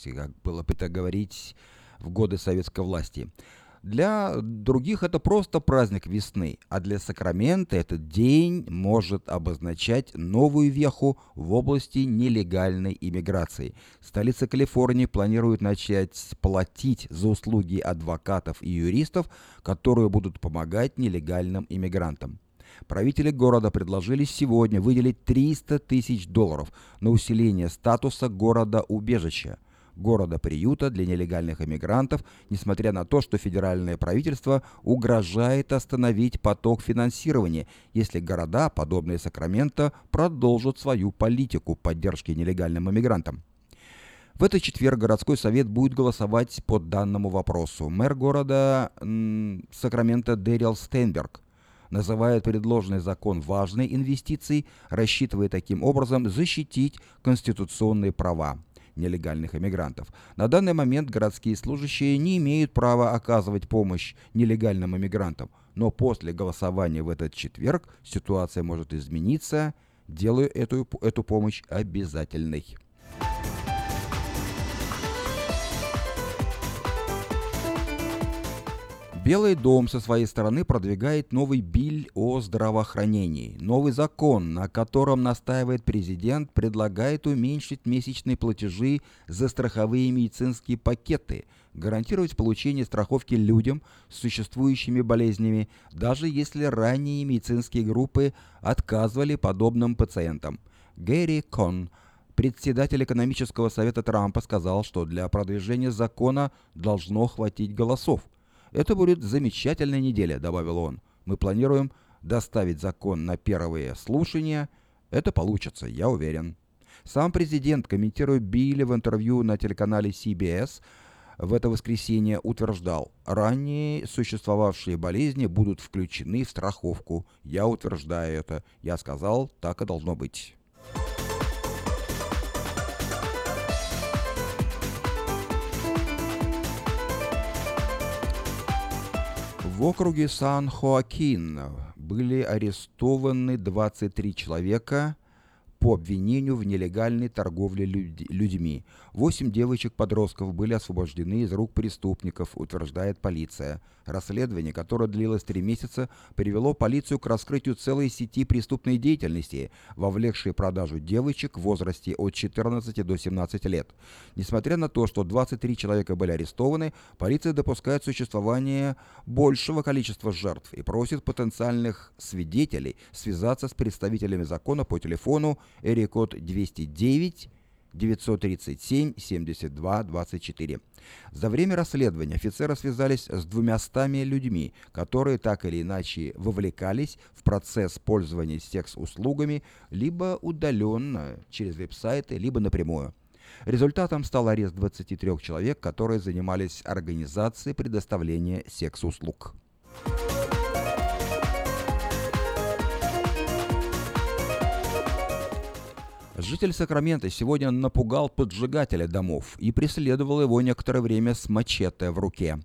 трудящихся, как было принято говорить в годы советской власти. Для других это просто праздник весны, а для Сакрамента этот день может обозначать новую веху в области нелегальной иммиграции. Столица Калифорнии планирует начать платить за услуги адвокатов и юристов, которые будут помогать нелегальным иммигрантам. Правители города предложили сегодня выделить 300 тысяч долларов на усиление статуса города-убежища – города-приюта для нелегальных иммигрантов, несмотря на то, что федеральное правительство угрожает остановить поток финансирования, если города, подобные Сакраменто, продолжат свою политику поддержки нелегальным иммигрантам. В этот четверг городской совет будет голосовать по данному вопросу. Мэр города Сакраменто Дэрил Стейнберг называет предложенный закон важной инвестицией, рассчитывая таким образом защитить конституционные права нелегальных иммигрантов. На данный момент городские служащие не имеют права оказывать помощь нелегальным иммигрантам, но после голосования в этот четверг ситуация может измениться, делая эту, эту помощь обязательной. Белый дом со своей стороны продвигает новый биль о здравоохранении. Новый закон, на котором настаивает президент, предлагает уменьшить месячные платежи за страховые медицинские пакеты, гарантировать получение страховки людям с существующими болезнями, даже если ранние медицинские группы отказывали подобным пациентам. Гэри Кон, председатель экономического совета Трампа, сказал, что для продвижения закона должно хватить голосов – «Это будет замечательная неделя», — добавил он. «Мы планируем доставить закон на первые слушания. Это получится, я уверен». Сам президент, комментируя Билли в интервью на телеканале CBS, в это воскресенье утверждал, ранее существовавшие болезни будут включены в страховку. Я утверждаю это. Я сказал, так и должно быть. В округе Сан-Хоакин были арестованы 23 человека по обвинению в нелегальной торговле людьми. Восемь девочек-подростков были освобождены из рук преступников, утверждает полиция. Расследование, которое длилось три месяца, привело полицию к раскрытию целой сети преступной деятельности, вовлекшей продажу девочек в возрасте от 14 до 17 лет. Несмотря на то, что 23 человека были арестованы, полиция допускает существование большего количества жертв и просит потенциальных свидетелей связаться с представителями закона по телефону Эрикод 209 937 72 24. За время расследования офицеры связались с двумястами людьми, которые так или иначе вовлекались в процесс пользования секс-услугами либо удаленно через веб-сайты, либо напрямую. Результатом стал арест 23 человек, которые занимались организацией предоставления секс-услуг. Житель Сакрамента сегодня напугал поджигателя домов и преследовал его некоторое время с мачете в руке.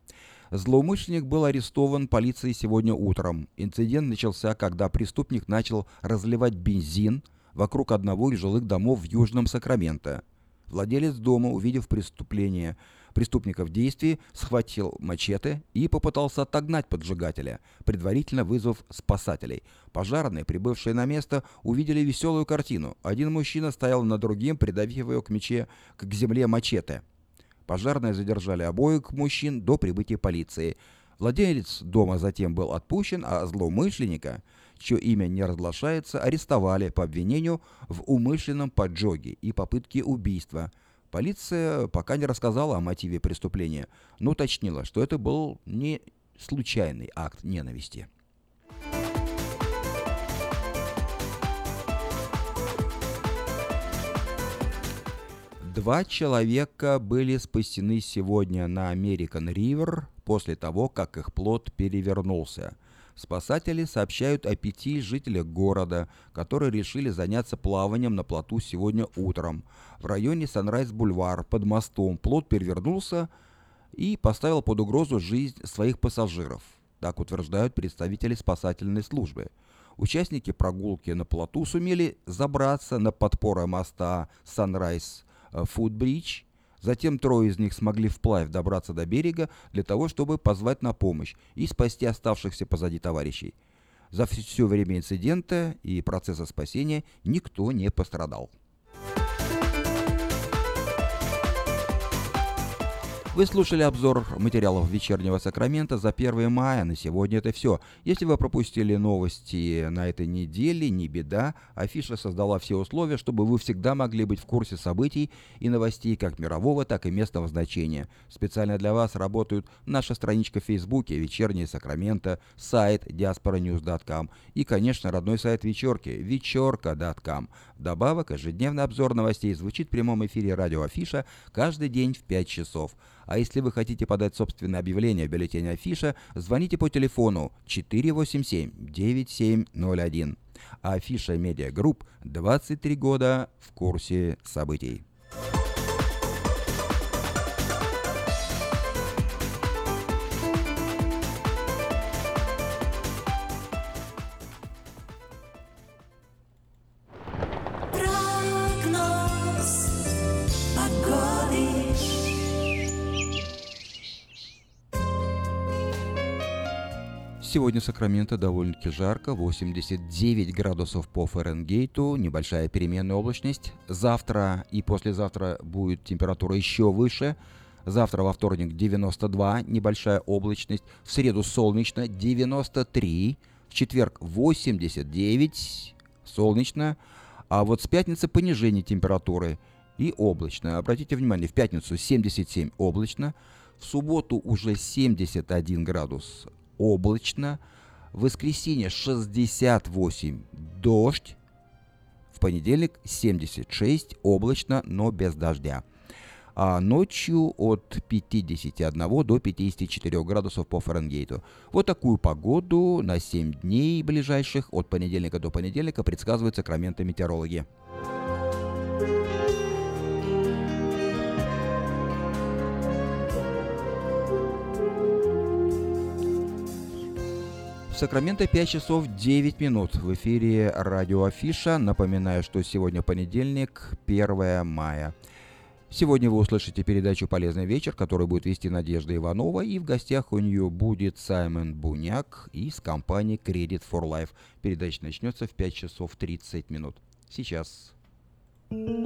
Злоумышленник был арестован полицией сегодня утром. Инцидент начался, когда преступник начал разливать бензин вокруг одного из жилых домов в Южном Сакраменто. Владелец дома, увидев преступление, преступника в действии, схватил мачете и попытался отогнать поджигателя, предварительно вызвав спасателей. Пожарные, прибывшие на место, увидели веселую картину. Один мужчина стоял над другим, придавив его к мече к земле мачете. Пожарные задержали обоих мужчин до прибытия полиции. Владелец дома затем был отпущен, а злоумышленника, чье имя не разглашается, арестовали по обвинению в умышленном поджоге и попытке убийства – Полиция пока не рассказала о мотиве преступления, но уточнила, что это был не случайный акт ненависти. Два человека были спасены сегодня на American River после того, как их плод перевернулся. Спасатели сообщают о пяти жителях города, которые решили заняться плаванием на плоту сегодня утром. В районе Санрайз-Бульвар под мостом плот перевернулся и поставил под угрозу жизнь своих пассажиров. Так утверждают представители спасательной службы. Участники прогулки на плоту сумели забраться на подпоры моста Sunrise Footbridge Затем трое из них смогли вплавь добраться до берега для того, чтобы позвать на помощь и спасти оставшихся позади товарищей. За все время инцидента и процесса спасения никто не пострадал. Вы слушали обзор материалов вечернего Сакрамента за 1 мая. На сегодня это все. Если вы пропустили новости на этой неделе, не беда. Афиша создала все условия, чтобы вы всегда могли быть в курсе событий и новостей как мирового, так и местного значения. Специально для вас работают наша страничка в Фейсбуке «Вечернее Сакраменто», сайт diasporanews.com и, конечно, родной сайт вечерки вечерка.com. Вдобавок, ежедневный обзор новостей звучит в прямом эфире радио Афиша каждый день в 5 часов. А если вы хотите подать собственное объявление в бюллетене Афиша, звоните по телефону 487-9701. Афиша Медиа Групп 23 года в курсе событий. Сегодня Сакраменто довольно-таки жарко, 89 градусов по Фаренгейту, небольшая переменная облачность. Завтра и послезавтра будет температура еще выше. Завтра во вторник 92, небольшая облачность. В среду солнечно 93, в четверг 89, солнечно. А вот с пятницы понижение температуры и облачно. Обратите внимание, в пятницу 77 облачно, в субботу уже 71 градус облачно. В воскресенье 68 дождь. В понедельник 76 облачно, но без дождя. А ночью от 51 до 54 градусов по Фаренгейту. Вот такую погоду на 7 дней ближайших от понедельника до понедельника предсказывают сакраменты метеорологи. Сакраменто 5 часов 9 минут. В эфире радио Афиша. Напоминаю, что сегодня понедельник, 1 мая. Сегодня вы услышите передачу «Полезный вечер», которую будет вести Надежда Иванова, и в гостях у нее будет Саймон Буняк из компании Credit for Life. Передача начнется в 5 часов 30 минут. Сейчас. Реклама.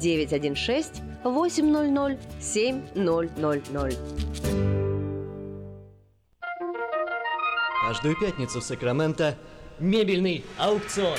916 800 7000. Каждую пятницу в Сакраменто мебельный аукцион.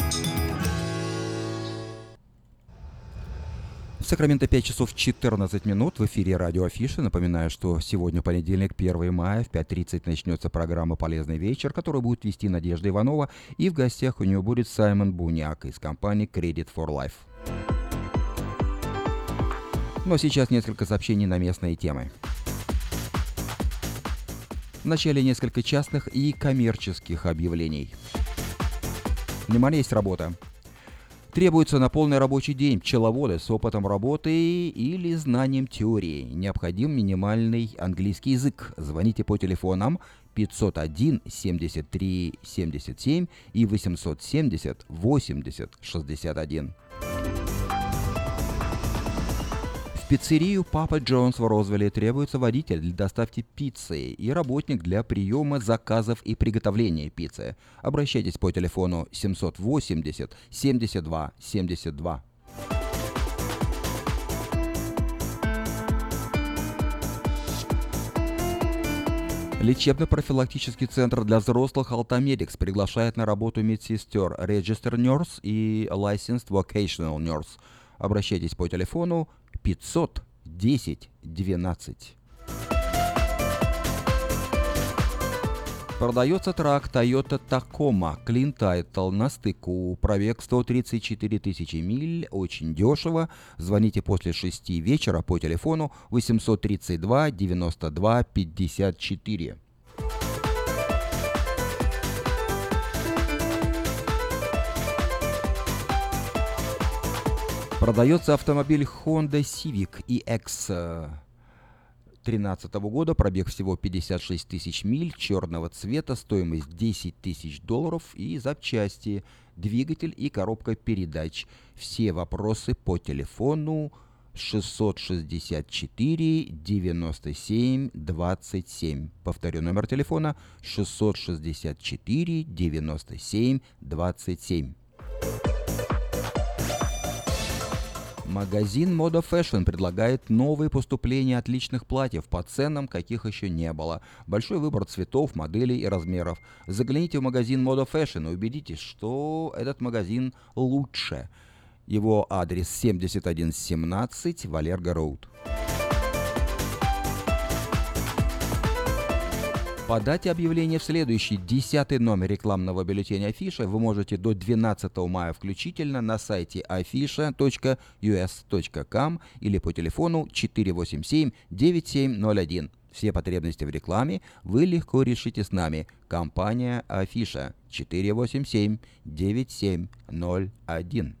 В Сакраменто 5 часов 14 минут в эфире радио Афиша. Напоминаю, что сегодня понедельник, 1 мая, в 5.30 начнется программа «Полезный вечер», которую будет вести Надежда Иванова. И в гостях у нее будет Саймон Буняк из компании Credit for Life. Но сейчас несколько сообщений на местные темы. Вначале несколько частных и коммерческих объявлений. Внимание, есть работа. Требуется на полный рабочий день пчеловоды с опытом работы или знанием теории. Необходим минимальный английский язык. Звоните по телефонам 501 73 77 и 870 80 61. Пиццерию Папа Джонс в Розвилле требуется водитель для доставки пиццы и работник для приема заказов и приготовления пиццы. Обращайтесь по телефону 780 72 72. Лечебно-профилактический центр для взрослых Алтамедикс приглашает на работу медсестер Register Nurse и Licensed Vocational Nurse. Обращайтесь по телефону 500 10 12. Продается трак Toyota Tacoma Clean Title на стыку. Пробег 134 тысячи миль. Очень дешево. Звоните после 6 вечера по телефону 832 92 54. Продается автомобиль Honda Civic EX 2013 года, пробег всего 56 тысяч миль, черного цвета, стоимость 10 тысяч долларов и запчасти, двигатель и коробка передач. Все вопросы по телефону 664 97 27. Повторю номер телефона 664 97 27. Магазин Moda Fashion предлагает новые поступления отличных платьев по ценам, каких еще не было. Большой выбор цветов, моделей и размеров. Загляните в магазин Moda Fashion и убедитесь, что этот магазин лучше. Его адрес 7117 Валерго Роуд. Подать объявление в следующий, десятый номер рекламного бюллетеня Афиша вы можете до 12 мая включительно на сайте afisha.us.com или по телефону 487-9701. Все потребности в рекламе вы легко решите с нами. Компания Афиша 487-9701.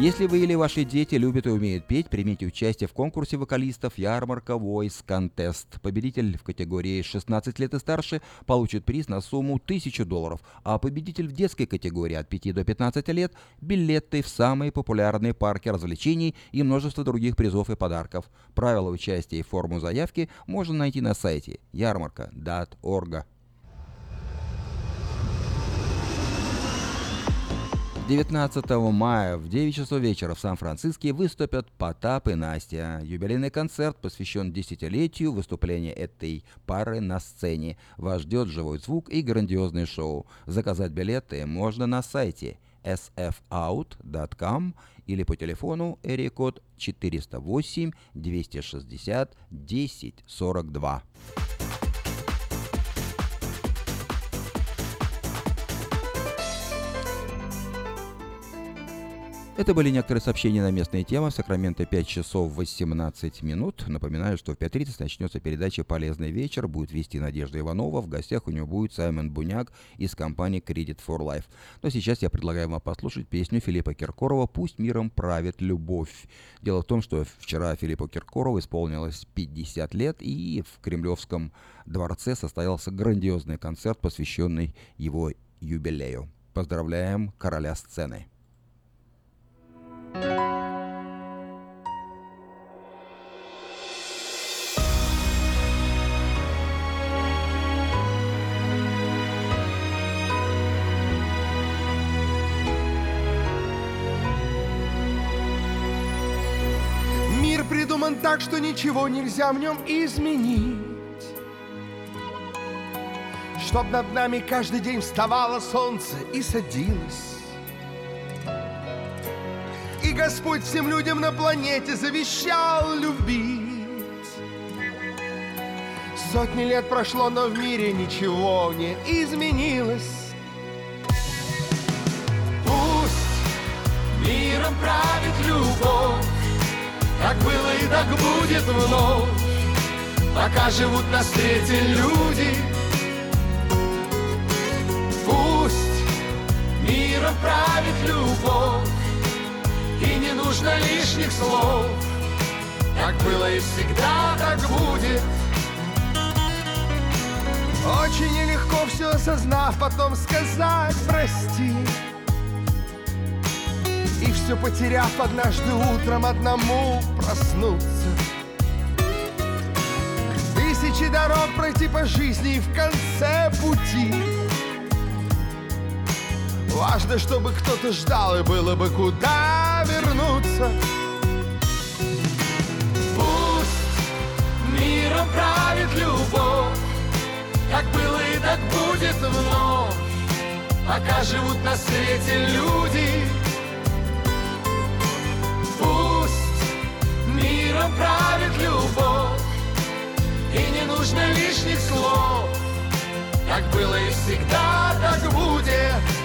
Если вы или ваши дети любят и умеют петь, примите участие в конкурсе вокалистов «Ярмарка Voice Contest». Победитель в категории 16 лет и старше получит приз на сумму 1000 долларов, а победитель в детской категории от 5 до 15 лет – билеты в самые популярные парки развлечений и множество других призов и подарков. Правила участия и форму заявки можно найти на сайте ярмарка.org. 19 мая в 9 часов вечера в Сан-Франциско выступят Потап и Настя. Юбилейный концерт посвящен десятилетию выступления этой пары на сцене. Вас ждет живой звук и грандиозное шоу. Заказать билеты можно на сайте sfout.com или по телефону эрикод 408 260 1042. Это были некоторые сообщения на местные темы. Сакраменто 5 часов 18 минут. Напоминаю, что в 5.30 начнется передача «Полезный вечер». Будет вести Надежда Иванова. В гостях у нее будет Саймон Буняк из компании Credit for Life. Но сейчас я предлагаю вам послушать песню Филиппа Киркорова «Пусть миром правит любовь». Дело в том, что вчера Филиппу Киркорову исполнилось 50 лет, и в Кремлевском дворце состоялся грандиозный концерт, посвященный его юбилею. Поздравляем короля сцены. Так, что ничего нельзя в нем изменить. Чтоб над нами каждый день вставало солнце и садилось. И Господь всем людям на планете завещал любить. Сотни лет прошло, но в мире ничего не изменилось. Пусть миром правит любовь, как было и так будет вновь, пока живут на свете люди. Пусть миром правит любовь, и не нужно лишних слов. Так было и всегда, так будет. Очень нелегко все осознав, потом сказать прости. Все потеряв однажды утром одному проснуться. Тысячи дорог пройти по жизни и в конце пути. Важно, чтобы кто-то ждал и было бы куда вернуться. Пусть миром правит любовь, как было и так будет вновь, пока живут на свете люди. Правит любовь, и не нужно лишних слов. Так было и всегда, так будет.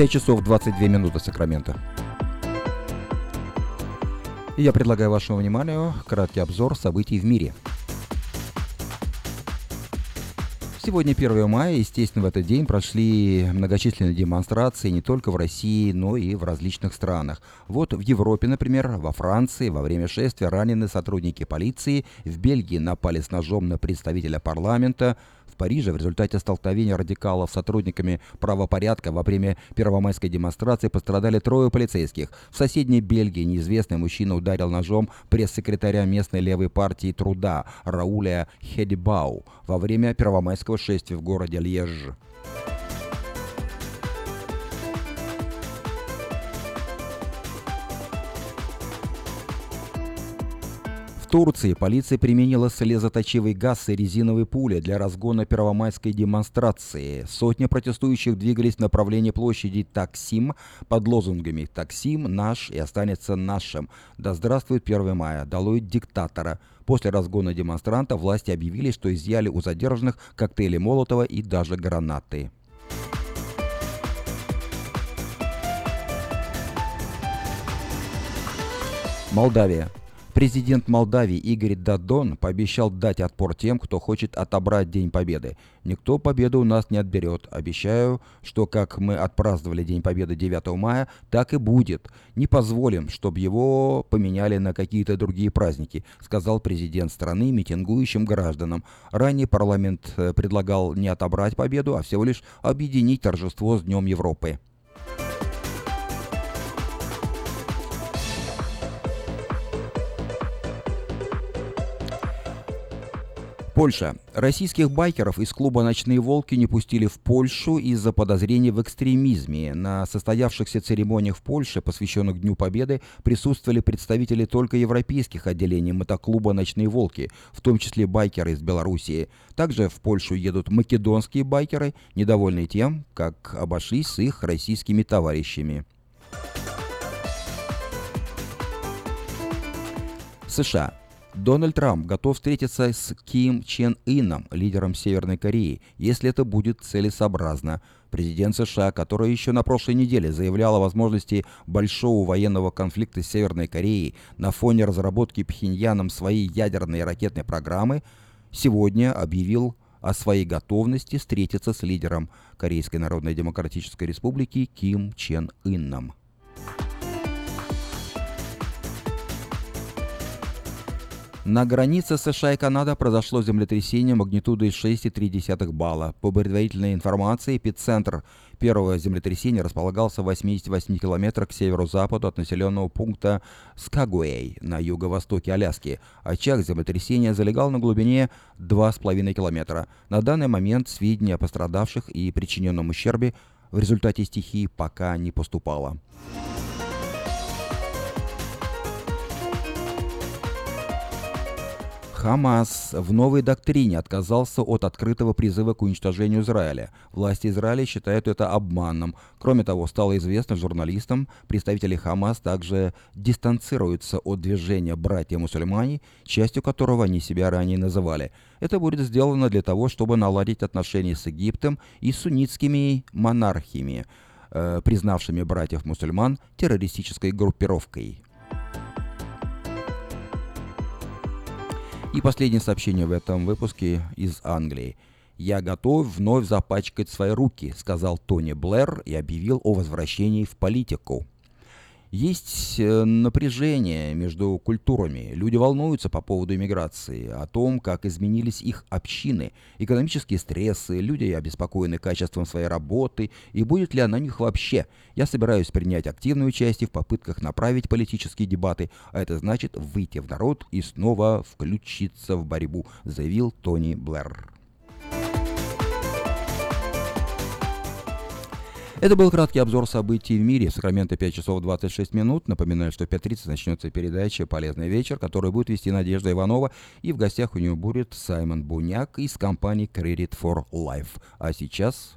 5 часов 22 минуты Сакрамента. Я предлагаю вашему вниманию краткий обзор событий в мире. Сегодня 1 мая, естественно, в этот день прошли многочисленные демонстрации не только в России, но и в различных странах. Вот в Европе, например, во Франции во время шествия ранены сотрудники полиции, в Бельгии напали с ножом на представителя парламента, Париже в результате столкновения радикалов с сотрудниками правопорядка во время первомайской демонстрации пострадали трое полицейских. В соседней Бельгии неизвестный мужчина ударил ножом пресс-секретаря местной левой партии труда Рауля Хедибау во время первомайского шествия в городе Льеж. Турции полиция применила слезоточивый газ и резиновые пули для разгона первомайской демонстрации. Сотни протестующих двигались в направлении площади Таксим под лозунгами «Таксим наш и останется нашим». «Да здравствует 1 мая! Долой диктатора!» После разгона демонстранта власти объявили, что изъяли у задержанных коктейли Молотова и даже гранаты. Молдавия. Президент Молдавии Игорь Дадон пообещал дать отпор тем, кто хочет отобрать День Победы. Никто победу у нас не отберет. Обещаю, что как мы отпраздновали День Победы 9 мая, так и будет. Не позволим, чтобы его поменяли на какие-то другие праздники, сказал президент страны митингующим гражданам. Ранее парламент э, предлагал не отобрать победу, а всего лишь объединить торжество с Днем Европы. Польша. Российских байкеров из клуба «Ночные волки» не пустили в Польшу из-за подозрений в экстремизме. На состоявшихся церемониях в Польше, посвященных Дню Победы, присутствовали представители только европейских отделений мотоклуба «Ночные волки», в том числе байкеры из Белоруссии. Также в Польшу едут македонские байкеры, недовольные тем, как обошлись с их российскими товарищами. США. Дональд Трамп готов встретиться с Ким Чен Ином, лидером Северной Кореи, если это будет целесообразно. Президент США, который еще на прошлой неделе заявлял о возможности большого военного конфликта с Северной Кореей на фоне разработки Пхеньяном своей ядерной ракетной программы, сегодня объявил о своей готовности встретиться с лидером Корейской Народно-Демократической Республики Ким Чен Ином. На границе США и Канада произошло землетрясение магнитудой 6,3 балла. По предварительной информации, эпицентр первого землетрясения располагался в 88 километрах к северо-западу от населенного пункта Скагуэй на юго-востоке Аляски. Очаг землетрясения залегал на глубине 2,5 километра. На данный момент сведения о пострадавших и причиненном ущербе в результате стихии пока не поступало. Хамас в новой доктрине отказался от открытого призыва к уничтожению Израиля. Власти Израиля считают это обманом. Кроме того, стало известно журналистам, представители Хамас также дистанцируются от движения «Братья-мусульмане», частью которого они себя ранее называли. Это будет сделано для того, чтобы наладить отношения с Египтом и суннитскими монархиями, э, признавшими братьев-мусульман террористической группировкой. И последнее сообщение в этом выпуске из Англии. «Я готов вновь запачкать свои руки», — сказал Тони Блэр и объявил о возвращении в политику. Есть э, напряжение между культурами. Люди волнуются по поводу иммиграции, о том, как изменились их общины, экономические стрессы, люди обеспокоены качеством своей работы и будет ли она у них вообще. Я собираюсь принять активное участие в попытках направить политические дебаты, а это значит выйти в народ и снова включиться в борьбу, заявил Тони Блэр. Это был краткий обзор событий в мире. В Сакраменто 5 часов 26 минут. Напоминаю, что в 5.30 начнется передача «Полезный вечер», которую будет вести Надежда Иванова. И в гостях у нее будет Саймон Буняк из компании Credit for Life. А сейчас...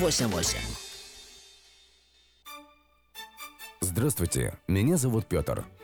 88. Здравствуйте, меня зовут Петр.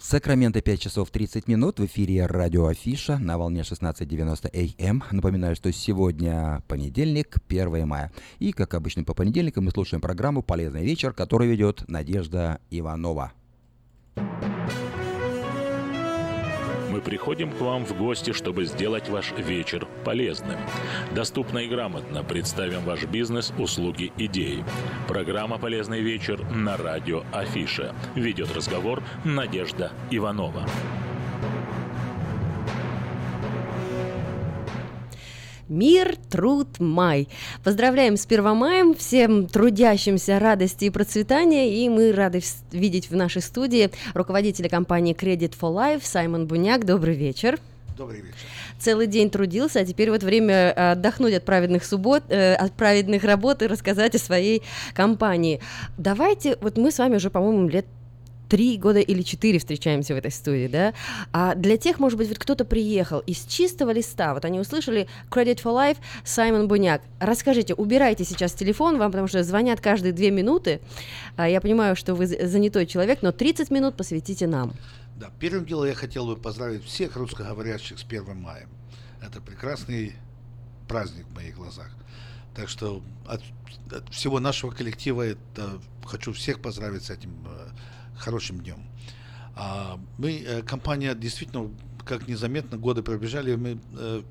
Сакраменто 5 часов 30 минут. В эфире радио Афиша на волне 16.90 АМ. Напоминаю, что сегодня понедельник, 1 мая. И, как обычно, по понедельникам мы слушаем программу «Полезный вечер», которую ведет Надежда Иванова. Мы приходим к вам в гости, чтобы сделать ваш вечер полезным. Доступно и грамотно представим ваш бизнес, услуги, идеи. Программа «Полезный вечер» на радио Афиша. Ведет разговор Надежда Иванова. Мир, труд, май. Поздравляем с 1 маем, всем трудящимся радости и процветания, и мы рады видеть в нашей студии руководителя компании Credit for Life Саймон Буняк. Добрый вечер. Добрый вечер. Целый день трудился, а теперь вот время э, отдохнуть от праведных суббот, э, от праведных работ и рассказать о своей компании. Давайте, вот мы с вами уже, по-моему, лет три года или четыре встречаемся в этой студии, да? А для тех, может быть, вот кто-то приехал из чистого листа, вот они услышали Credit for Life, Саймон Буняк. Расскажите, убирайте сейчас телефон вам, потому что звонят каждые две минуты. А я понимаю, что вы за- занятой человек, но 30 минут посвятите нам. Да, первым делом я хотел бы поздравить всех русскоговорящих с 1 мая. Это прекрасный праздник в моих глазах. Так что от, от всего нашего коллектива это, хочу всех поздравить с этим э, хорошим днем. А, мы, э, компания, действительно, как незаметно, годы пробежали, мы э,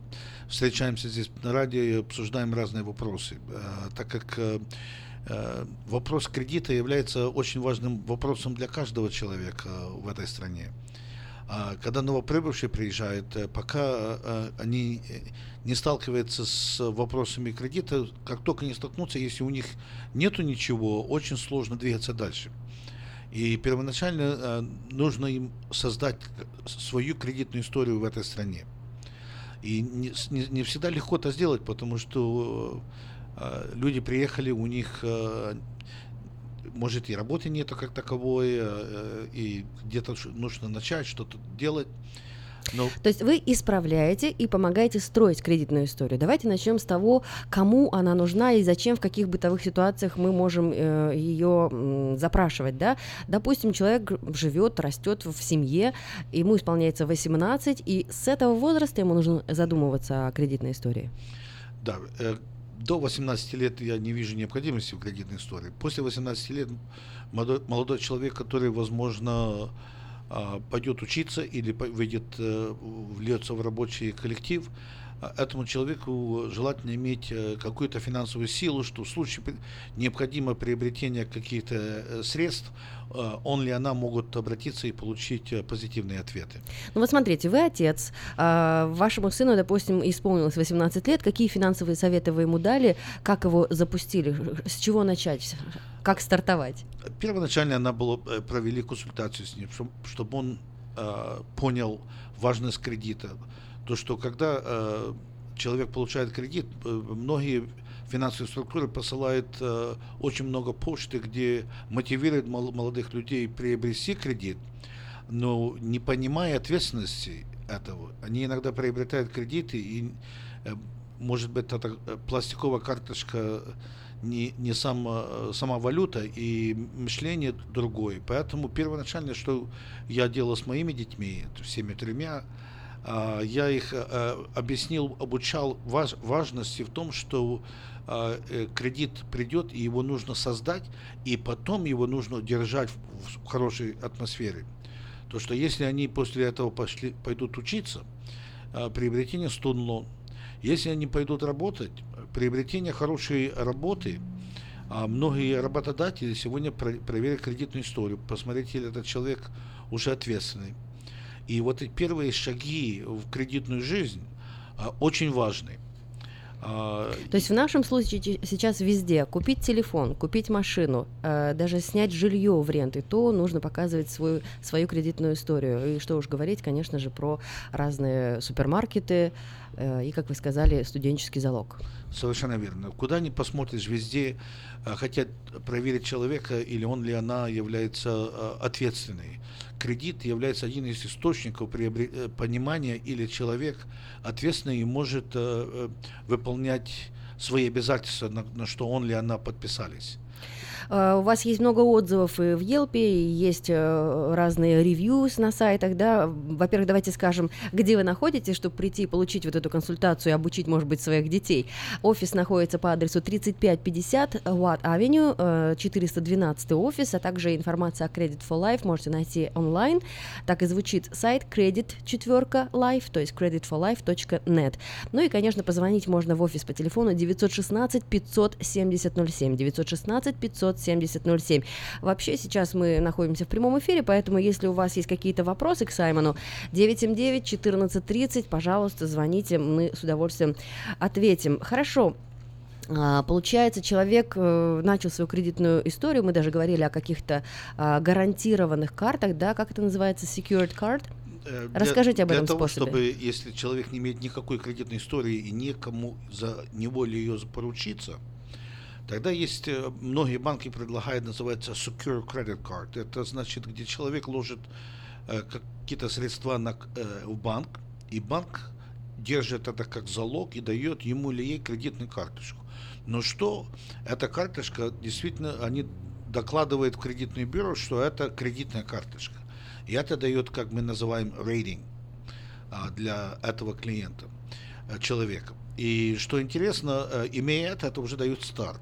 встречаемся здесь на радио и обсуждаем разные вопросы. Э, так как вопрос кредита является очень важным вопросом для каждого человека в этой стране. А Когда новоприбывшие приезжают, пока они не сталкиваются с вопросами кредита, как только не столкнутся, если у них нету ничего, очень сложно двигаться дальше. И первоначально э, нужно им создать свою кредитную историю в этой стране. И не, не- не всегда легко это сделать, потому что э, люди приехали, у них э, может и работы нету как таковой, э, и где-то нужно начать что-то делать. Но То есть вы исправляете и помогаете строить кредитную историю. Давайте начнем с того, кому она нужна и зачем, в каких бытовых ситуациях мы можем э, ее м, запрашивать. Да? Допустим, человек живет, растет в семье, ему исполняется 18, и с этого возраста ему нужно задумываться о кредитной истории. Да, э, до 18 лет я не вижу необходимости в кредитной истории. После 18 лет молодой, молодой человек, который, возможно, пойдет учиться или выйдет, э, вльется в рабочий коллектив, а, этому человеку желательно иметь э, какую-то финансовую силу, что в случае при- необходимо приобретение каких-то э, средств, э, он или она могут обратиться и получить э, позитивные ответы. Ну вот смотрите, вы отец, а, вашему сыну, допустим, исполнилось 18 лет, какие финансовые советы вы ему дали, как его запустили, с чего начать, как стартовать? Первоначально она была, э, провели консультацию с ним, чтобы он э, понял важность кредита. То, что когда э, человек получает кредит, э, многие финансовые структуры посылают э, очень много почты, где мотивируют мол- молодых людей приобрести кредит, но не понимая ответственности этого, они иногда приобретают кредиты и э, может быть это э, пластиковая карточка не, не сама, сама валюта и мышление другое. Поэтому первоначально, что я делал с моими детьми, всеми тремя, я их а, объяснил, обучал важ, важности в том, что а, э, кредит придет, и его нужно создать, и потом его нужно держать в, хорошей атмосфере. То, что если они после этого пошли, пойдут учиться, а, приобретение студент лон, если они пойдут работать, приобретение хорошей работы, а многие работодатели сегодня про- проверят кредитную историю, посмотреть, или этот человек уже ответственный. И вот эти первые шаги в кредитную жизнь а, очень важны. А, То есть в нашем случае сейчас везде купить телефон, купить машину, э, даже снять жилье в ренты, то нужно показывать свою, свою кредитную историю. И что уж говорить, конечно же, про разные супермаркеты и, как вы сказали, студенческий залог. Совершенно верно. Куда ни посмотришь, везде а, хотят проверить человека, или он ли она является а, ответственной. Кредит является один из источников э, понимания, или человек ответственный и может э, э, выполнять свои обязательства, на, на что он или она подписались. Э, У вас есть много отзывов и в Елпе, есть э, разные ревьюс на сайтах, да. Во-первых, давайте скажем, где вы находитесь, чтобы прийти и получить вот эту консультацию и обучить, может быть, своих детей. Офис находится по адресу 3550 Watt Avenue, э, 412 офис, а также информация о Credit for Life можете найти онлайн. Так и звучит сайт credit четверка life, то есть creditforlife.net. Ну и, конечно, позвонить можно в офис по телефону 916 570 07, 916 570 07. Вообще сейчас мы находимся в прямом эфире, поэтому если у вас есть какие-то вопросы к Саймону, 979 1430, пожалуйста, звоните, мы с удовольствием ответим. Хорошо, а, Получается, человек э, начал свою кредитную историю. Мы даже говорили о каких-то а, гарантированных картах, да, как это называется, secured card. Э, для- Расскажите об для этом того, способе. чтобы, если человек не имеет никакой кредитной истории и некому за него ли ее поручиться, тогда есть э, многие банки предлагают, называется secure credit card. Это значит, где человек ложит э, какие-то средства на, э, в банк, и банк держит это как залог и дает ему или ей кредитную карточку. Но что эта карточка, действительно, они докладывают в кредитное бюро, что это кредитная карточка. И это дает, как мы называем, рейтинг а, для этого клиента, человека. И что интересно, имея это, это уже дает старт.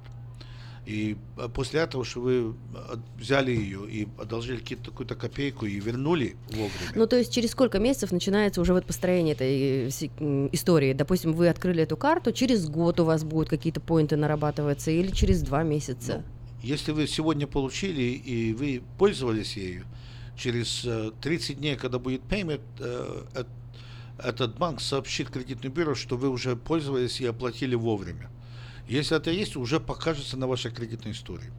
И э, после этого, что вы э, взяли ее и одолжили какие-то- какую-то копейку и вернули вовремя, Ну, то есть через сколько месяцев начинается уже вот построение этой э, истории? Допустим, вы открыли эту карту, через год у вас будут какие-то поинты нарабатываться или через два месяца? Если вы сегодня получили и вы пользовались ею, через э, 30 дней, когда будет payment, эт- этот банк сообщит кредитное бюро, что вы уже пользовались и оплатили вовремя. Если это есть, уже покажется на вашей кредитной истории.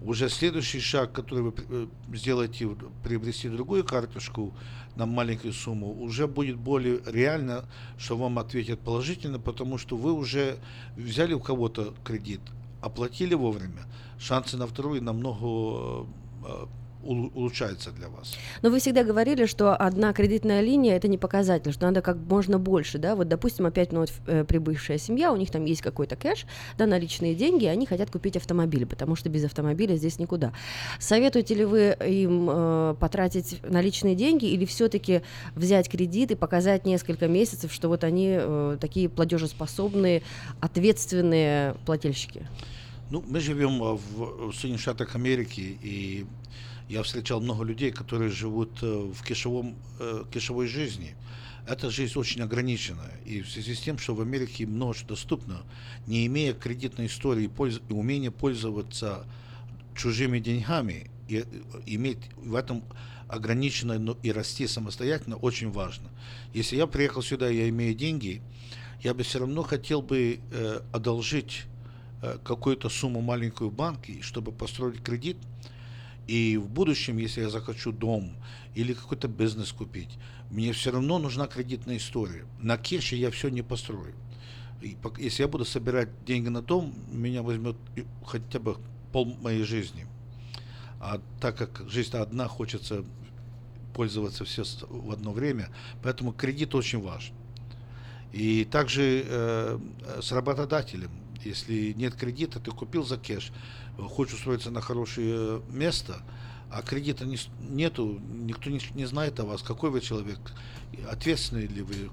Уже следующий шаг, который вы э, сделаете, приобрести другую карточку на маленькую сумму, уже будет более реально, что вам ответят положительно, потому что вы уже взяли у кого-то кредит, оплатили вовремя, шансы на вторую намного э, улучшается для вас. Но вы всегда говорили, что одна кредитная линия это не показатель, что надо как можно больше, да, вот, допустим, опять вновь э, прибывшая семья, у них там есть какой-то кэш, да, наличные деньги, они хотят купить автомобиль, потому что без автомобиля здесь никуда. Советуете ли вы им э, потратить наличные деньги или все-таки взять кредит и показать несколько месяцев, что вот они э, такие платежеспособные, ответственные плательщики? Ну, мы живем в, в Соединенных Штатах Америки, и я встречал много людей, которые живут э, в кишевом, э, кишевой жизни. Эта жизнь очень ограничена. И в связи с тем, что в Америке много что доступно, не имея кредитной истории и умения пользоваться чужими деньгами, и э, иметь в этом ограниченно но и расти самостоятельно очень важно. Если я приехал сюда, я имею деньги, я бы все равно хотел бы э, одолжить э, какую-то сумму маленькую в банке, чтобы построить кредит – и в будущем, если я захочу дом или какой-то бизнес купить, мне все равно нужна кредитная история. На кеше я все не построю. И если я буду собирать деньги на дом, меня возьмет хотя бы пол моей жизни. А так как жизнь одна, хочется пользоваться все в одно время, поэтому кредит очень важен. И также э, с работодателем. Если нет кредита, ты купил за кеш, хочешь устроиться на хорошее место, а кредита не, нету, никто не, не знает о вас, какой вы человек, ответственный ли вы.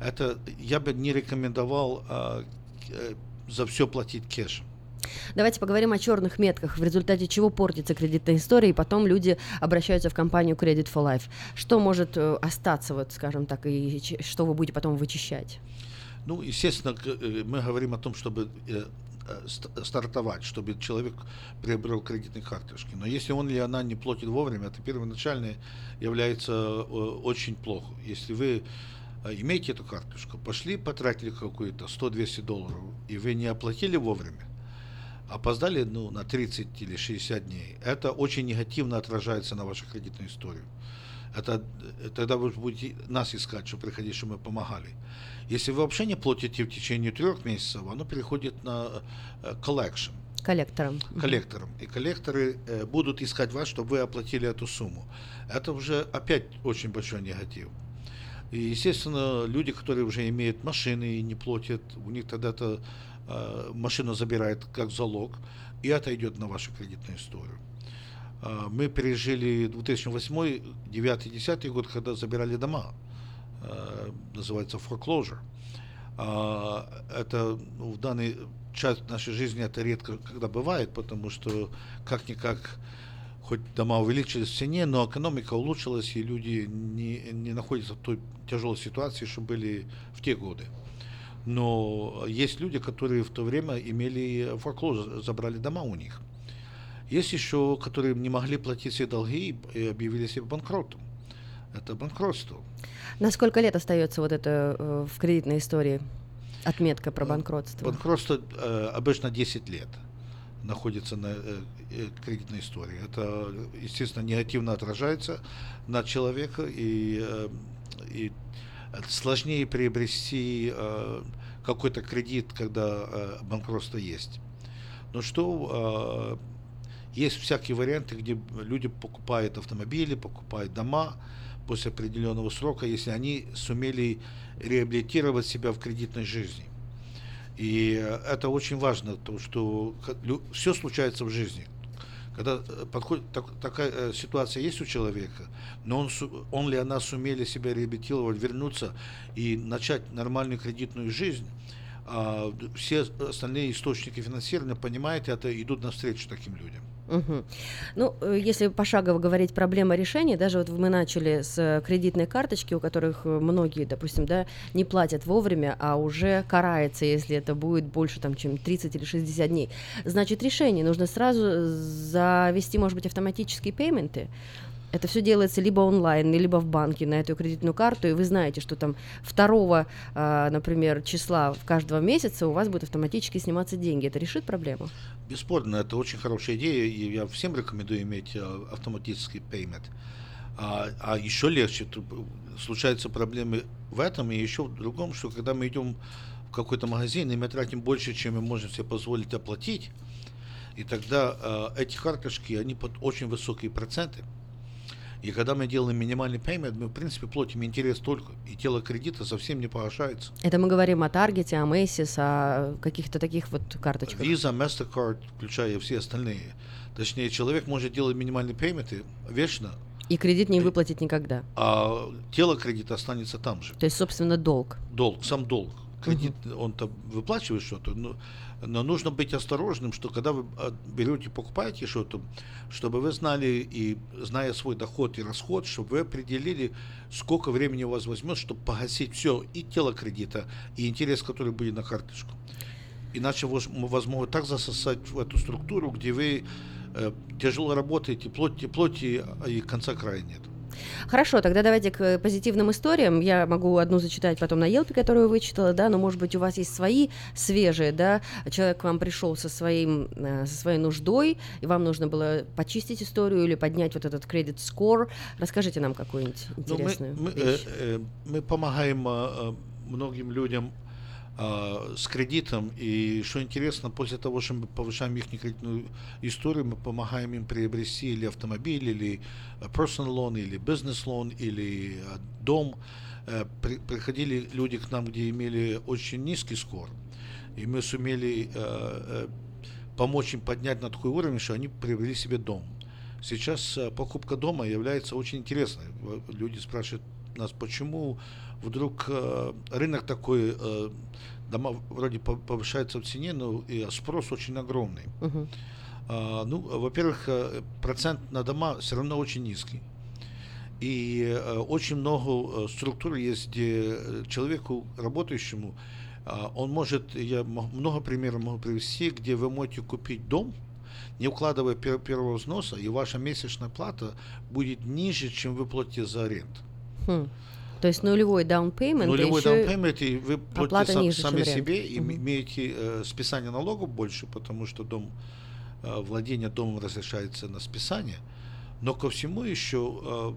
Это я бы не рекомендовал а, э, за все платить кэшем. Давайте поговорим о черных метках, в результате чего портится кредитная история, и потом люди обращаются в компанию Credit for Life. Что может э, остаться, вот, скажем так, и что вы будете потом вычищать? Ну, естественно, э, мы говорим о том, чтобы Э, стартовать, чтобы человек приобрел кредитные карточки. Но если он или она не платит вовремя, это первоначально является очень плохо. Если вы имеете эту карточку, пошли, потратили какую-то 100-200 долларов, и вы не оплатили вовремя, опоздали ну, на 30 или 60 дней, это очень негативно отражается на вашей кредитной истории. Это, тогда вы будете нас искать, чтобы приходить, чтобы мы помогали. Если вы вообще не платите в течение трех месяцев, оно переходит на э, collection. Коллектором. Коллектором. И коллекторы э, будут искать вас, чтобы вы оплатили эту сумму. Это уже опять очень большой негатив. И, естественно, люди, которые уже имеют машины и не платят, у них тогда-то э, машину забирает как залог, и это идет на вашу кредитную историю. Э, мы пережили 2008, 2009, 2010 год, когда забирали дома. Э, называется foreclosure. Это ну, в данный часть нашей жизни это редко когда бывает, потому что как-никак хоть дома увеличились в цене, но экономика улучшилась, и люди не, не находятся в той тяжелой ситуации, что были в те годы. Но есть люди, которые в то время имели foreclosure, забрали дома у них. Есть еще, которые не могли платить все долги и объявили себя банкротом. Это банкротство. На сколько лет остается вот это э, в кредитной истории отметка про банкротство? Банкротство э, обычно 10 лет находится на э, э, кредитной истории. Это, естественно, негативно отражается на человека, и, э, и сложнее приобрести э, какой-то кредит, когда э, банкротство есть. Но что э, есть всякие варианты, где люди покупают автомобили, покупают дома, после определенного срока, если они сумели реабилитировать себя в кредитной жизни. И это очень важно, то, что все случается в жизни. Когда э, подходит, так, такая э, ситуация есть у человека, но он, он ли она сумели себя реабилитировать, вернуться и начать нормальную кредитную жизнь, а все остальные источники финансирования, понимаете, это идут навстречу таким людям. Угу. Ну, э, если пошагово говорить проблема решения, даже вот мы начали с э, кредитной карточки, у которых э, многие, допустим, да, не платят вовремя, а уже карается, если это будет больше, там, чем 30 или 60 дней. Значит, решение нужно сразу завести, может быть, автоматические пейменты, это все делается либо онлайн, либо в банке на эту кредитную карту, и вы знаете, что там 2, а, например, числа в каждого месяца у вас будут автоматически сниматься деньги. Это решит проблему? Бесспорно, это очень хорошая идея, и я всем рекомендую иметь а, автоматический payment. А, а еще легче, случаются проблемы в этом и еще в другом, что когда мы идем в какой-то магазин, и мы тратим больше, чем мы можем себе позволить оплатить, И тогда э, эти карточки, они под очень высокие проценты. И когда мы делаем минимальный payment, мы, в принципе, платим интерес только, и тело кредита совсем не погашается. Это мы говорим о Таргете, о Macy's, о каких-то таких вот карточках. Visa, MasterCard, включая все остальные. Точнее, человек может делать минимальные пейменты вечно, И кредит не выплатить никогда. а тело кредита останется там же. То есть, собственно, долг. Долг, сам долг. Кредит, он-то выплачивает что-то, но, но нужно быть осторожным, что когда вы а, берете, покупаете что-то, чтобы вы знали и зная свой доход и расход, чтобы вы определили, сколько времени у вас возьмет, чтобы погасить все, и тело кредита, и интерес, который будет на карточку. Иначе вас, вас могут так засосать в эту структуру, где вы э, тяжело работаете, платите, платите, а и конца края нет. Хорошо, тогда давайте к позитивным историям. Я могу одну зачитать потом на Елпе, которую вычитала, да, но, может быть, у вас есть свои свежие, да, человек к вам пришел со, своим, э, со своей нуждой, и вам нужно было почистить историю или поднять вот этот кредит скор. Расскажите нам какую-нибудь Ну, мы, интересную мы, э, вещь. э, мы помогаем э, э, многим людям э, с кредитом, и что интересно, после того, что мы повышаем их кредитную историю, мы помогаем им приобрести или автомобиль, или э, personal loan, или business loan, или э, дом. Э, при- приходили люди к нам, где имели очень низкий скор, и мы сумели помочь им поднять на такой уровень, что они приобрели себе дом. Сейчас покупка дома является очень интересной. Люди спрашивают нас, почему вдруг э, рынок такой, э, дома вроде по- повышаются в цене, но и спрос очень огромный. Мгм. А, ну, во-первых, э, процент на дома все равно очень низкий. И э, очень много э, структур есть, где э, человеку, работающему, а, он может, я много примеров могу привести, где вы можете купить дом, не укладывая пер- первого взноса, и ваша месячная плата будет ниже, чем вы платите за аренду. Хм. То есть нулевой down payment, Нулевой down payment, и вы платите сам- ниже, сами себе, и Мгм. имеете э, списание налогов больше, потому что дом, э, владение домом разрешается на списание. Но ко всему еще э,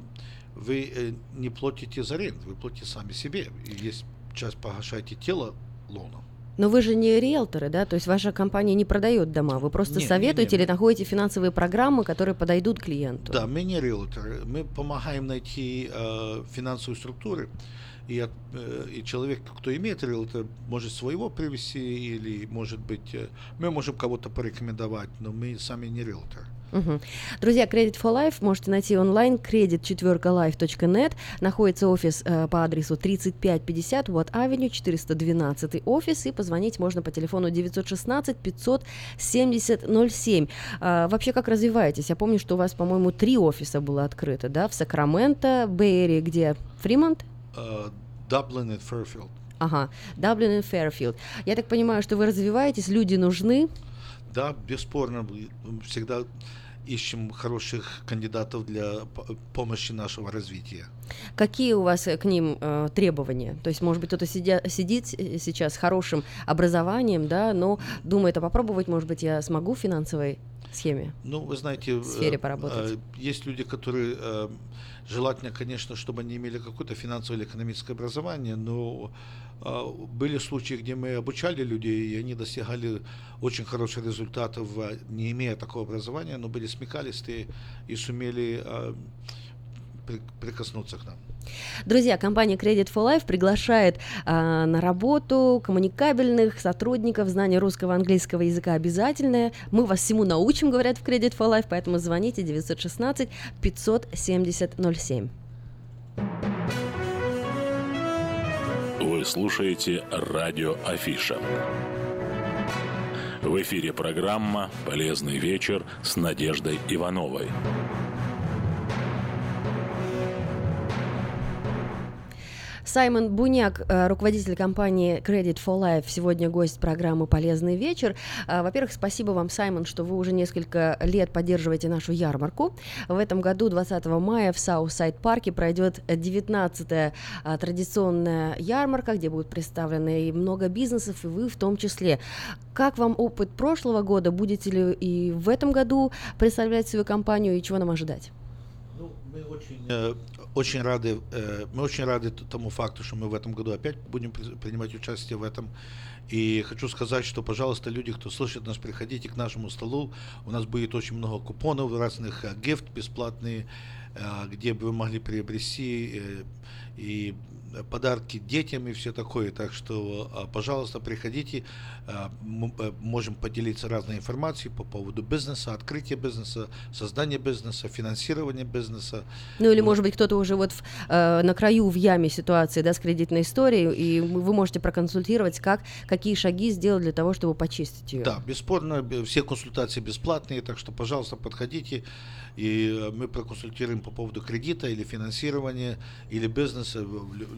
вы э, не платите за рент, вы платите сами себе. И есть часть погашаете тело лона. Но вы же не риэлторы, да? То есть ваша компания не продает дома, вы просто Не, не, советуете не, или находите финансовые программы, которые подойдут клиенту. Да, мы не риэлторы, мы помогаем найти э, финансовые структуры. И, от- э, и человек, кто имеет риэлтор, может своего привести или, может быть, э, мы можем кого-то порекомендовать, но мы сами не риэлторы. Мгм. Друзья, Credit for Life можете найти онлайн credit4life.net. Находится офис э, по адресу 3550 Уотт Авеню, 412 офис. И позвонить можно по телефону 916 570 07. А, вообще, как развиваетесь? Я помню, что у вас, по-моему, три офиса было открыто, да? В Сакраменто, Bay Area, где? Фримонт? Э, Dublin и Fairfield. Ага, Даблин и Фэрфилд. Я так понимаю, что вы развиваетесь, люди нужны. Да, бесспорно, всегда ищем хороших кандидатов для по- помощи нашего развития. Какие у вас э, к ним э, требования? То есть, может быть, кто-то сидя- сидит э, сейчас с хорошим образованием, да, но думает, а попробовать, может быть, я смогу в финансовой схеме? Ну, вы знаете, В сфере э, поработать. э, есть люди, которые э, желательно, конечно, чтобы они имели какое-то финансовое или экономическое образование, но были случаи, где мы обучали людей, и они достигали очень хороших результатов, э, не имея такого образования, но были смекалистые и сумели э, при- прикоснуться к нам. Друзья, компания Credit for Life приглашает а, на работу коммуникабельных сотрудников. Знание русского и английского языка обязательное. Мы вас всему научим, говорят в Credit for Life, поэтому звоните 916 570 07. Вы слушаете радио Афиша. В эфире программа «Полезный вечер» с Надеждой Ивановой. Саймон Буняк, э, руководитель компании Credit for Life, сегодня гость программы «Полезный вечер». А, Во-первых, спасибо вам, Саймон, что вы уже несколько лет поддерживаете нашу ярмарку. В этом году, 20 мая, в Саусайд парке пройдет 19-я а, традиционная ярмарка, где будут представлены и много бизнесов, и вы в том числе. Как вам опыт прошлого года? Будете ли и в этом году представлять свою компанию, и чего нам ожидать? Ну, мы очень э, очень рады, э, мы очень рады тому факту, что мы в этом году опять будем при- принимать участие в этом. И хочу сказать, что, пожалуйста, люди, кто слышит нас, приходите к нашему столу. У нас будет очень много купонов разных, э, гифт бесплатные, э, где бы вы могли приобрести э, и подарки детям и все такое. Так что, э, пожалуйста, приходите. Э, Мы э, можем поделиться разной информацией по поводу бизнеса, открытия бизнеса, создания бизнеса, финансирования бизнеса. Ну или, может быть, кто-то уже вот в, э, на краю в яме ситуации, да, с кредитной историей, и вы можете проконсультировать, как, какие шаги сделать для того, чтобы почистить ее. Да, бесспорно, все консультации бесплатные, так что, пожалуйста, подходите, и э, мы проконсультируем по поводу кредита или финансирования, или бизнеса.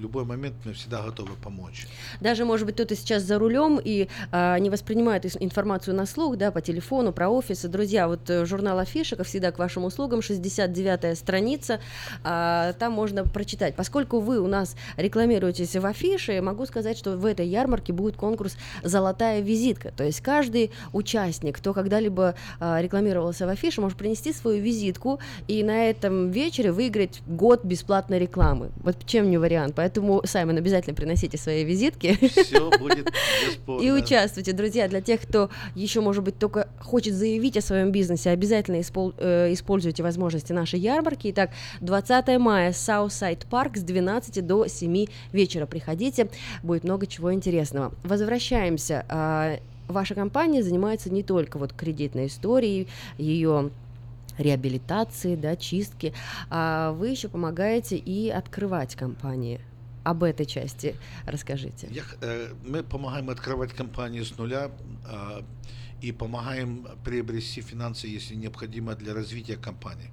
Любой момент мы всегда готовы помочь. Даже, может быть, кто-то сейчас за рулем и а, не воспринимает информацию на слух, да, по телефону, про офисы. Друзья, вот э, журнал Афиша, как всегда, к вашим услугам, 69-я страница, а, там можно прочитать. Поскольку вы у нас рекламируетесь в Афише, могу сказать, что в этой ярмарке будет конкурс «Золотая визитка». То есть каждый участник, кто когда-либо а, рекламировался в Афише, может принести свою визитку и на этом вечере выиграть год бесплатной рекламы. Вот чем не вариант. Поэтому, Саймон, обязательно приносите свои визитки. Все будет бесспорно. И участвуйте, друзья. Для тех, кто еще, может быть, только хочет заявить о своем бизнесе, обязательно испол- э, используйте возможности нашей ярмарки. Итак, 20 мая, Southside Park с 12 до 7 вечера. Приходите, будет много чего интересного. Возвращаемся. А, Ваша компания занимается не только вот кредитной историей, ее реабилитации, да, чистки, а вы еще помогаете и открывать компании. Об этой части расскажите. Я э, мы помогаем открывать компании с нуля а, и помогаем приобрести финансы, если необходимо для развития компании.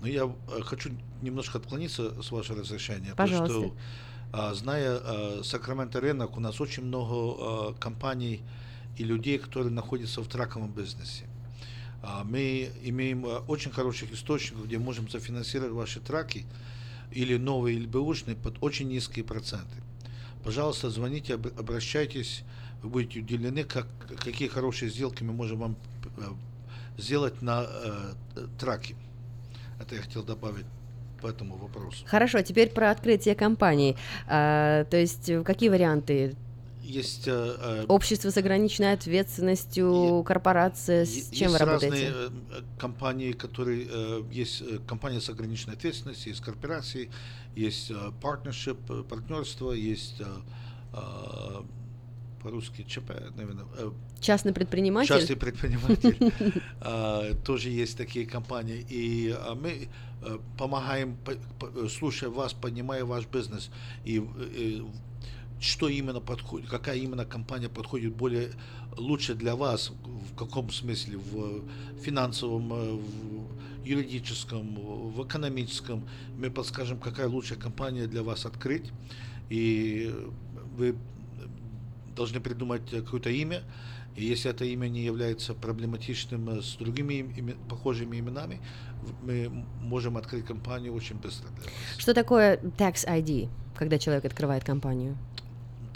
Но я э, хочу немножко отклониться с вашего разрешения. потому Пожалуйста. что, а, зная а, Сакраменто рынок, у нас очень много компаний и людей, которые находятся в траковом бизнесе. Мы имеем а, очень хороших источников, где можем зафинансировать ваши траки, или новые, или бэушные, под очень низкие проценты. Пожалуйста, звоните, об- обращайтесь, вы будете удивлены, как, какие хорошие сделки мы можем вам э, сделать на э, траке. Это я хотел добавить по этому вопросу. Хорошо, теперь про открытие компании. А, то есть э, какие варианты? Есть э, э, Общество с ограниченной ответственностью, корпорация, с Е- чем вы есть работаете? разные э, э, компании, которые э, есть компания с ограниченной ответственностью, есть корпорации, есть э, partnership, партнерство, есть э, э, по-русски ЧП, наверное. э, Частный предприниматель? Частный предприниматель. А, Тоже есть такие компании. И а, мы помогаем, по- по- слушая вас, понимая ваш бизнес, и что именно подходит, какая именно компания подходит более лучше для вас, в каком смысле, в финансовом, э, в юридическом, в экономическом. Мы подскажем, какая лучшая компания для вас открыть. И вы должны придумать какое-то имя, и если это имя не является проблематичным с другими им- име- похожими именами, мы можем открыть компанию очень быстро. Что такое tax ID, когда человек открывает компанию?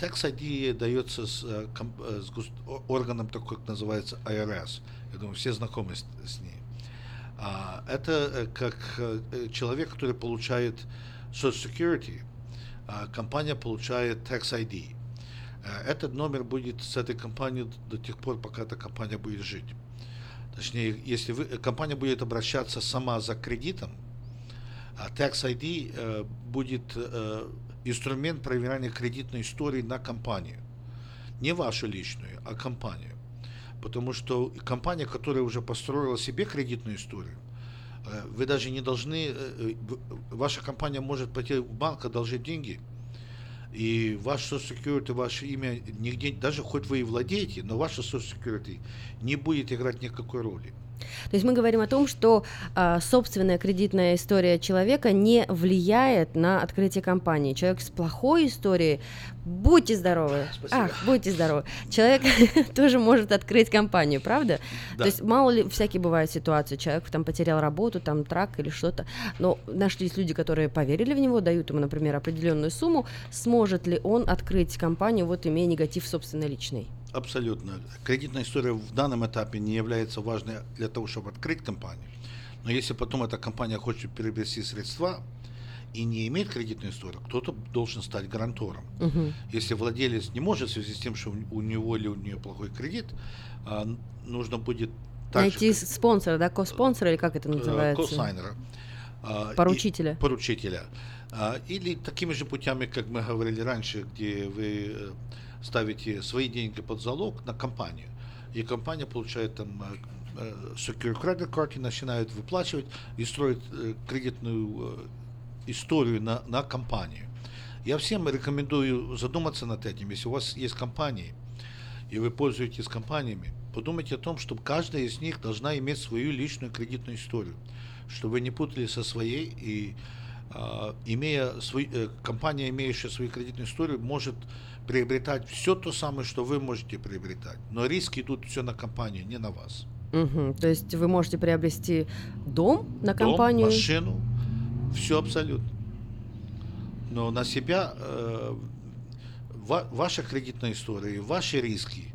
Tax ID дается с, э, э, с органом такой, как называется IRS. Я думаю, все знакомы с, с ней. А, это э, как человек, который получает Social Security, а компания получает Tax ID. Этот номер будет с этой компанией до тех пор, пока эта компания будет жить. Точнее, если вы, компания будет обращаться сама за кредитом, а Tax ID э, будет э, инструмент проверяния кредитной истории на компанию. Не вашу личную, а компанию. Потому что компания, которая уже построила себе кредитную историю, э, вы даже не должны, э, э, ваша компания может пойти в банк, одолжить деньги, и ваш Social Security, ваше имя нигде, даже хоть вы и владеете, но ваше Social Security не будет играть никакой роли. То есть мы говорим о том, что а, собственная кредитная история человека не влияет на открытие компании. Человек с плохой историей, будьте здоровы, Спасибо. ах, будьте здоровы, человек тоже может открыть компанию, правда? Да. То есть мало ли всякие бывают ситуации, человек там потерял работу, там трак или что-то, но нашлись люди, которые поверили в него, дают ему, например, определенную сумму, сможет ли он открыть компанию, вот имея негатив собственной личной? Абсолютно. Кредитная история в данном этапе не является важной для того, чтобы открыть компанию. Но если потом эта компания хочет приобрести средства, и не имеет кредитную историю, кто-то должен стать гарантором. Мгм. Если владелец не может в связи с тем, что у него или у нее плохой кредит, а, нужно будет также Найти спонсора, да, ко-спонсора, или как это э, называется? косайнера. а, Поручителя. поручителя. А, Или такими же путями, как мы говорили раньше, где вы э, ставите свои деньги под залог на компанию, и компания получает там э, э, secure credit card и начинает выплачивать и строит э, кредитную э, историю на, на компанию. Я всем рекомендую задуматься над этим. Если у вас есть компании, и вы пользуетесь компаниями, подумайте о том, что каждая из них должна иметь свою личную кредитную историю, чтобы вы не путали со своей и а, имея свой, э, компания, имеющая свою кредитную историю, может приобретать все то самое, что вы можете приобретать. Но риски идут все на компанию, не на вас. Мгм. То есть вы можете приобрести дом на Дом, компанию. машину, все абсолютно. Но на себя э, ва- ваша кредитная история, ваши риски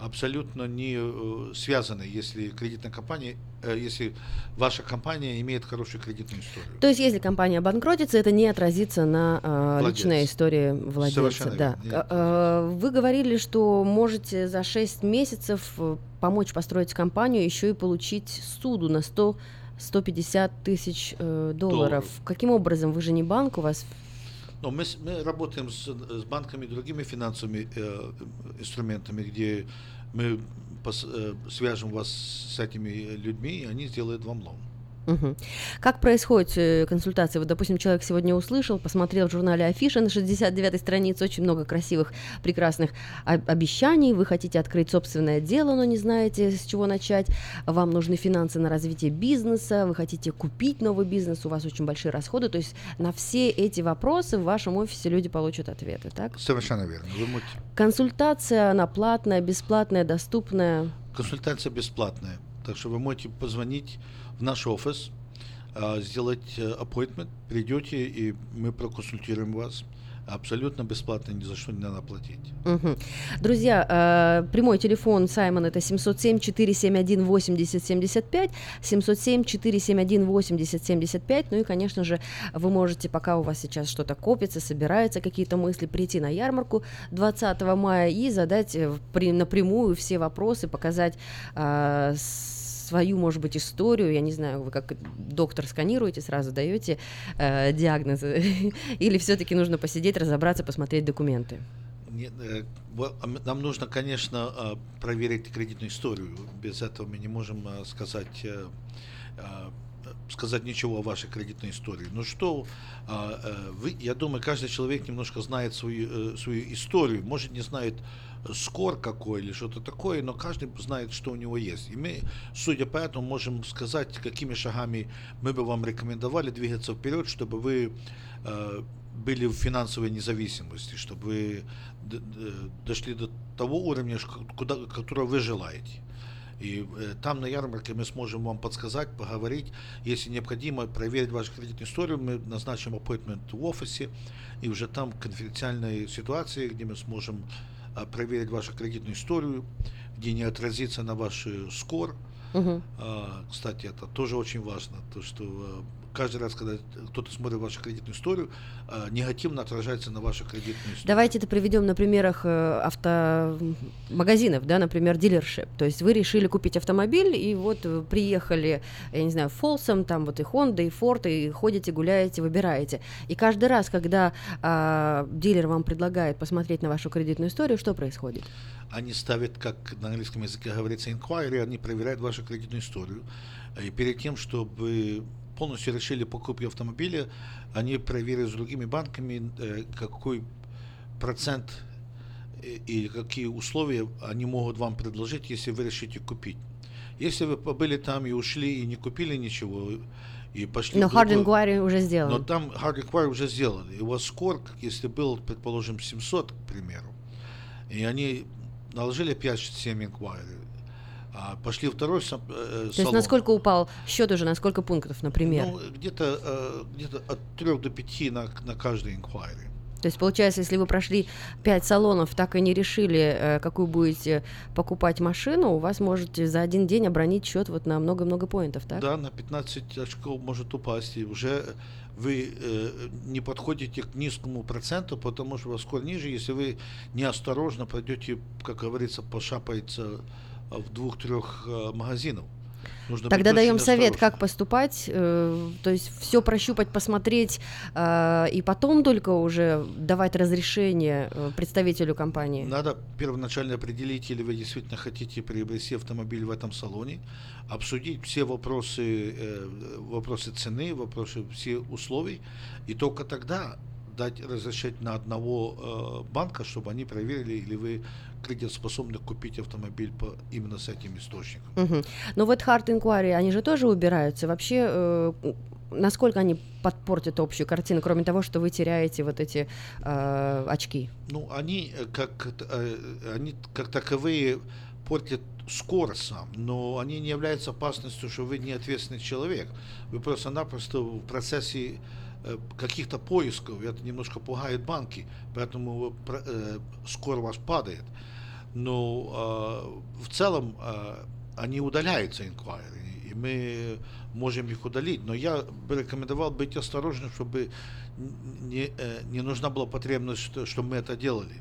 абсолютно не э, связаны, если кредитная компания, э, если ваша компания имеет хорошую кредитную историю. То есть, если компания обанкротится, это не отразится на э, личной истории владельца. Совершенно Да. верно, Э, Вы говорили, что можете за 6 месяцев помочь построить компанию, еще и получить суду на 100 150 тысяч э, долларов. Долларов. Каким образом? Вы же не банк, у вас Но мы, с- мы работаем с, с банками и другими финансовыми э, инструментами, где мы пос- э, свяжем вас с этими людьми, и они сделают вам лон. Мгм. Как происходит э, консультация? Вот, допустим, человек сегодня услышал, посмотрел в журнале Афиша на 69-й странице очень много красивых, прекрасных об- обещаний. Вы хотите открыть собственное дело, но не знаете, с чего начать. Вам нужны финансы на развитие бизнеса, вы хотите купить новый бизнес, у вас очень большие расходы. То есть на все эти вопросы в вашем офисе люди получат ответы, так? Совершенно верно. Вы можете- Консультация, она платная, бесплатная, доступная. Консультация бесплатная, так что вы можете позвонить в наш офис, а, сделать э, appointment, придете, и мы проконсультируем вас. Абсолютно бесплатно, ни за что не надо платить. Мгм. Друзья, э, прямой телефон Саймон это 707-471-8075, 707-471-8075, ну и, конечно же, вы можете, пока у вас сейчас что-то копится, собираются какие-то мысли, прийти на ярмарку 20 мая и задать э, напрямую все вопросы, показать свою, может быть, историю, я не знаю, вы как доктор сканируете, сразу даете э, диагнозы, или все-таки нужно посидеть, разобраться, посмотреть документы? Э, а нам нужно, конечно, а, проверить кредитную историю. Без этого мы не можем сказать, э, а, сказать ничего о вашей кредитной истории. Ну что, а, э, вы, я думаю, каждый человек немножко знает свою, э, свою историю, может не знает э, скор какой или что-то такое, но каждый знает, что у него есть. И мы, судя по этому, можем сказать, какими шагами мы бы вам рекомендовали двигаться вперед, чтобы вы э, были в финансовой независимости, чтобы вы дошли до того уровня, куда, которого вы желаете. И э, там на ярмарке мы сможем вам подсказать, поговорить. Если необходимо проверить вашу кредитную историю, мы назначим appointment в офисе, и уже там конфиденциальные ситуации, где мы сможем проверить вашу кредитную историю, где не отразится на ваш э, скор. А, Кстати, это тоже очень важно, то что э, каждый раз, когда кто-то смотрит вашу кредитную историю, а, негативно отражается на вашу кредитную историю. Давайте это приведем на примерах э, автомагазинов, да, например, дилершип. То есть вы решили купить автомобиль, и вот э, приехали, я не знаю, Фолсом, там вот и Honda, и Ford, и ходите, гуляете, выбираете. И каждый раз, когда а, дилер вам предлагает посмотреть на вашу кредитную историю, что происходит? Они ставят, как на английском языке говорится, inquiry, они проверяют вашу кредитную историю. И перед тем, чтобы полностью решили покупку автомобиля, они проверят с другими банками, э, какой процент э, и какие условия они могут вам предложить, если вы решите купить. Если вы побыли там и ушли и не купили ничего, и пошли Но другой- hard inquiry уже сделан. Но там hard inquiry уже сделали. И у вас скор, если был, предположим, 700, к примеру, и они наложили 5-7 inquiry, а пошли второй сам- э, То есть насколько упал счет уже, на сколько пунктов, например? Ну, где-то э, где-то от 3 до 5 на, на каждый inquiry. То есть, получается, если вы прошли 5 салонов, так и не решили, э, какую будете покупать машину, у вас можете за один день обронить счет вот на много-много поинтов, так? Да, на 15 очков может упасть, и уже вы э, не подходите к низкому проценту, потому что вас скоро ниже, если вы неосторожно пойдете, как говорится, пошапается в двух-трех э, магазинах. Нужно Тогда даем совет, как поступать, э, то есть все прощупать, посмотреть, э, и потом только уже давать разрешение э, представителю компании. Надо первоначально определить, или вы действительно хотите приобрести автомобиль в этом салоне, обсудить все вопросы, э, вопросы цены, вопросы все условий, и только тогда дать разрешить на одного э, банка, чтобы они проверили, или вы кредитоспособны купить автомобиль по, именно с этим источником. Угу. Но вот hard inquiry, они же тоже убираются. Вообще, э, насколько они подпортят общую картину, кроме того, что вы теряете вот эти э, очки? Ну, они э, как, э, они как таковые портят скорость сам, но они не являются опасностью, что вы не ответственный человек. Вы просто-напросто в процессе каких-то поисков, это немножко пугает банки, поэтому э, скоро у вас падает. Но э, в целом э, они удаляются, inquiry, и мы можем их удалить. Но я бы рекомендовал быть осторожным, чтобы не, э, не нужна была потребность, что, чтобы мы это делали.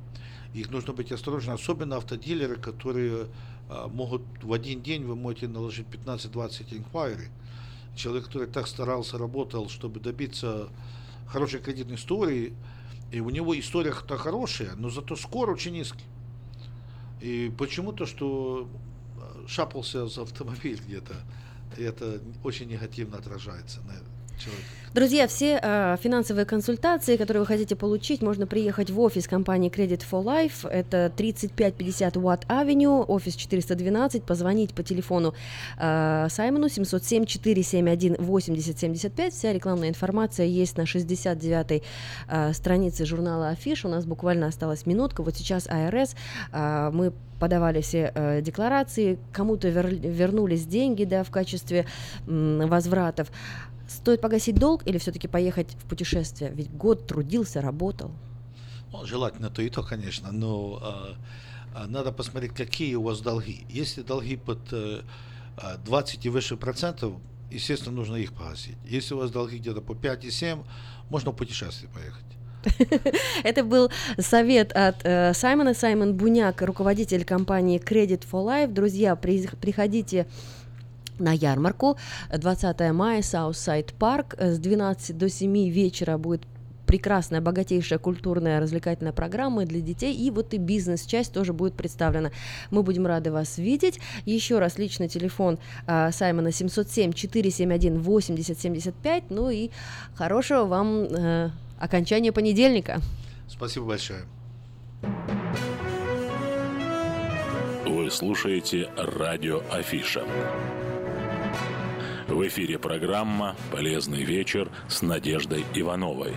Их нужно быть осторожным, особенно автодилеры, которые э, могут в один день, вы можете наложить 15-20 inquiry, человек, который так старался, работал, чтобы добиться хорошей кредитной истории, и у него история-то хорошая, но зато скор очень низкий. И почему-то, что шапался за автомобиль где-то, и это очень негативно отражается на человека. Друзья, все э, финансовые консультации, которые вы хотите получить, можно приехать в офис компании Credit for Life. Это 3550 Watt Avenue, офис 412. Позвонить по телефону э, Саймону 707-471-8075. Вся рекламная информация есть на 69-й э, странице журнала Афиш. У нас буквально осталась минутка. Вот сейчас АРС. Э, мы подавали все э, декларации, кому-то вер, вернулись деньги да, в качестве м, возвратов. Стоит погасить долг или все-таки поехать в путешествие? Ведь год трудился, работал. Ну, желательно то и то, конечно, но э, надо посмотреть, какие у вас долги. Если долги под э, 20 и выше процентов, естественно, нужно их погасить. Если у вас долги где-то по 5 и 7, можно в путешествие поехать. Это был совет от э, Саймона. Саймон Буняк, руководитель компании Credit for Life. Друзья, при, приходите на ярмарку. 20 мая, Саутсайд Парк. С 12 до 7 вечера будет прекрасная, богатейшая культурная развлекательная программа для детей, и вот и бизнес-часть тоже будет представлена. Мы будем рады вас видеть. Еще раз личный телефон э, Саймона 707-471-8075. Ну и хорошего вам э, окончания понедельника. Спасибо большое. Вы слушаете радио Афиша. В эфире программа «Полезный вечер» с Надеждой Ивановой.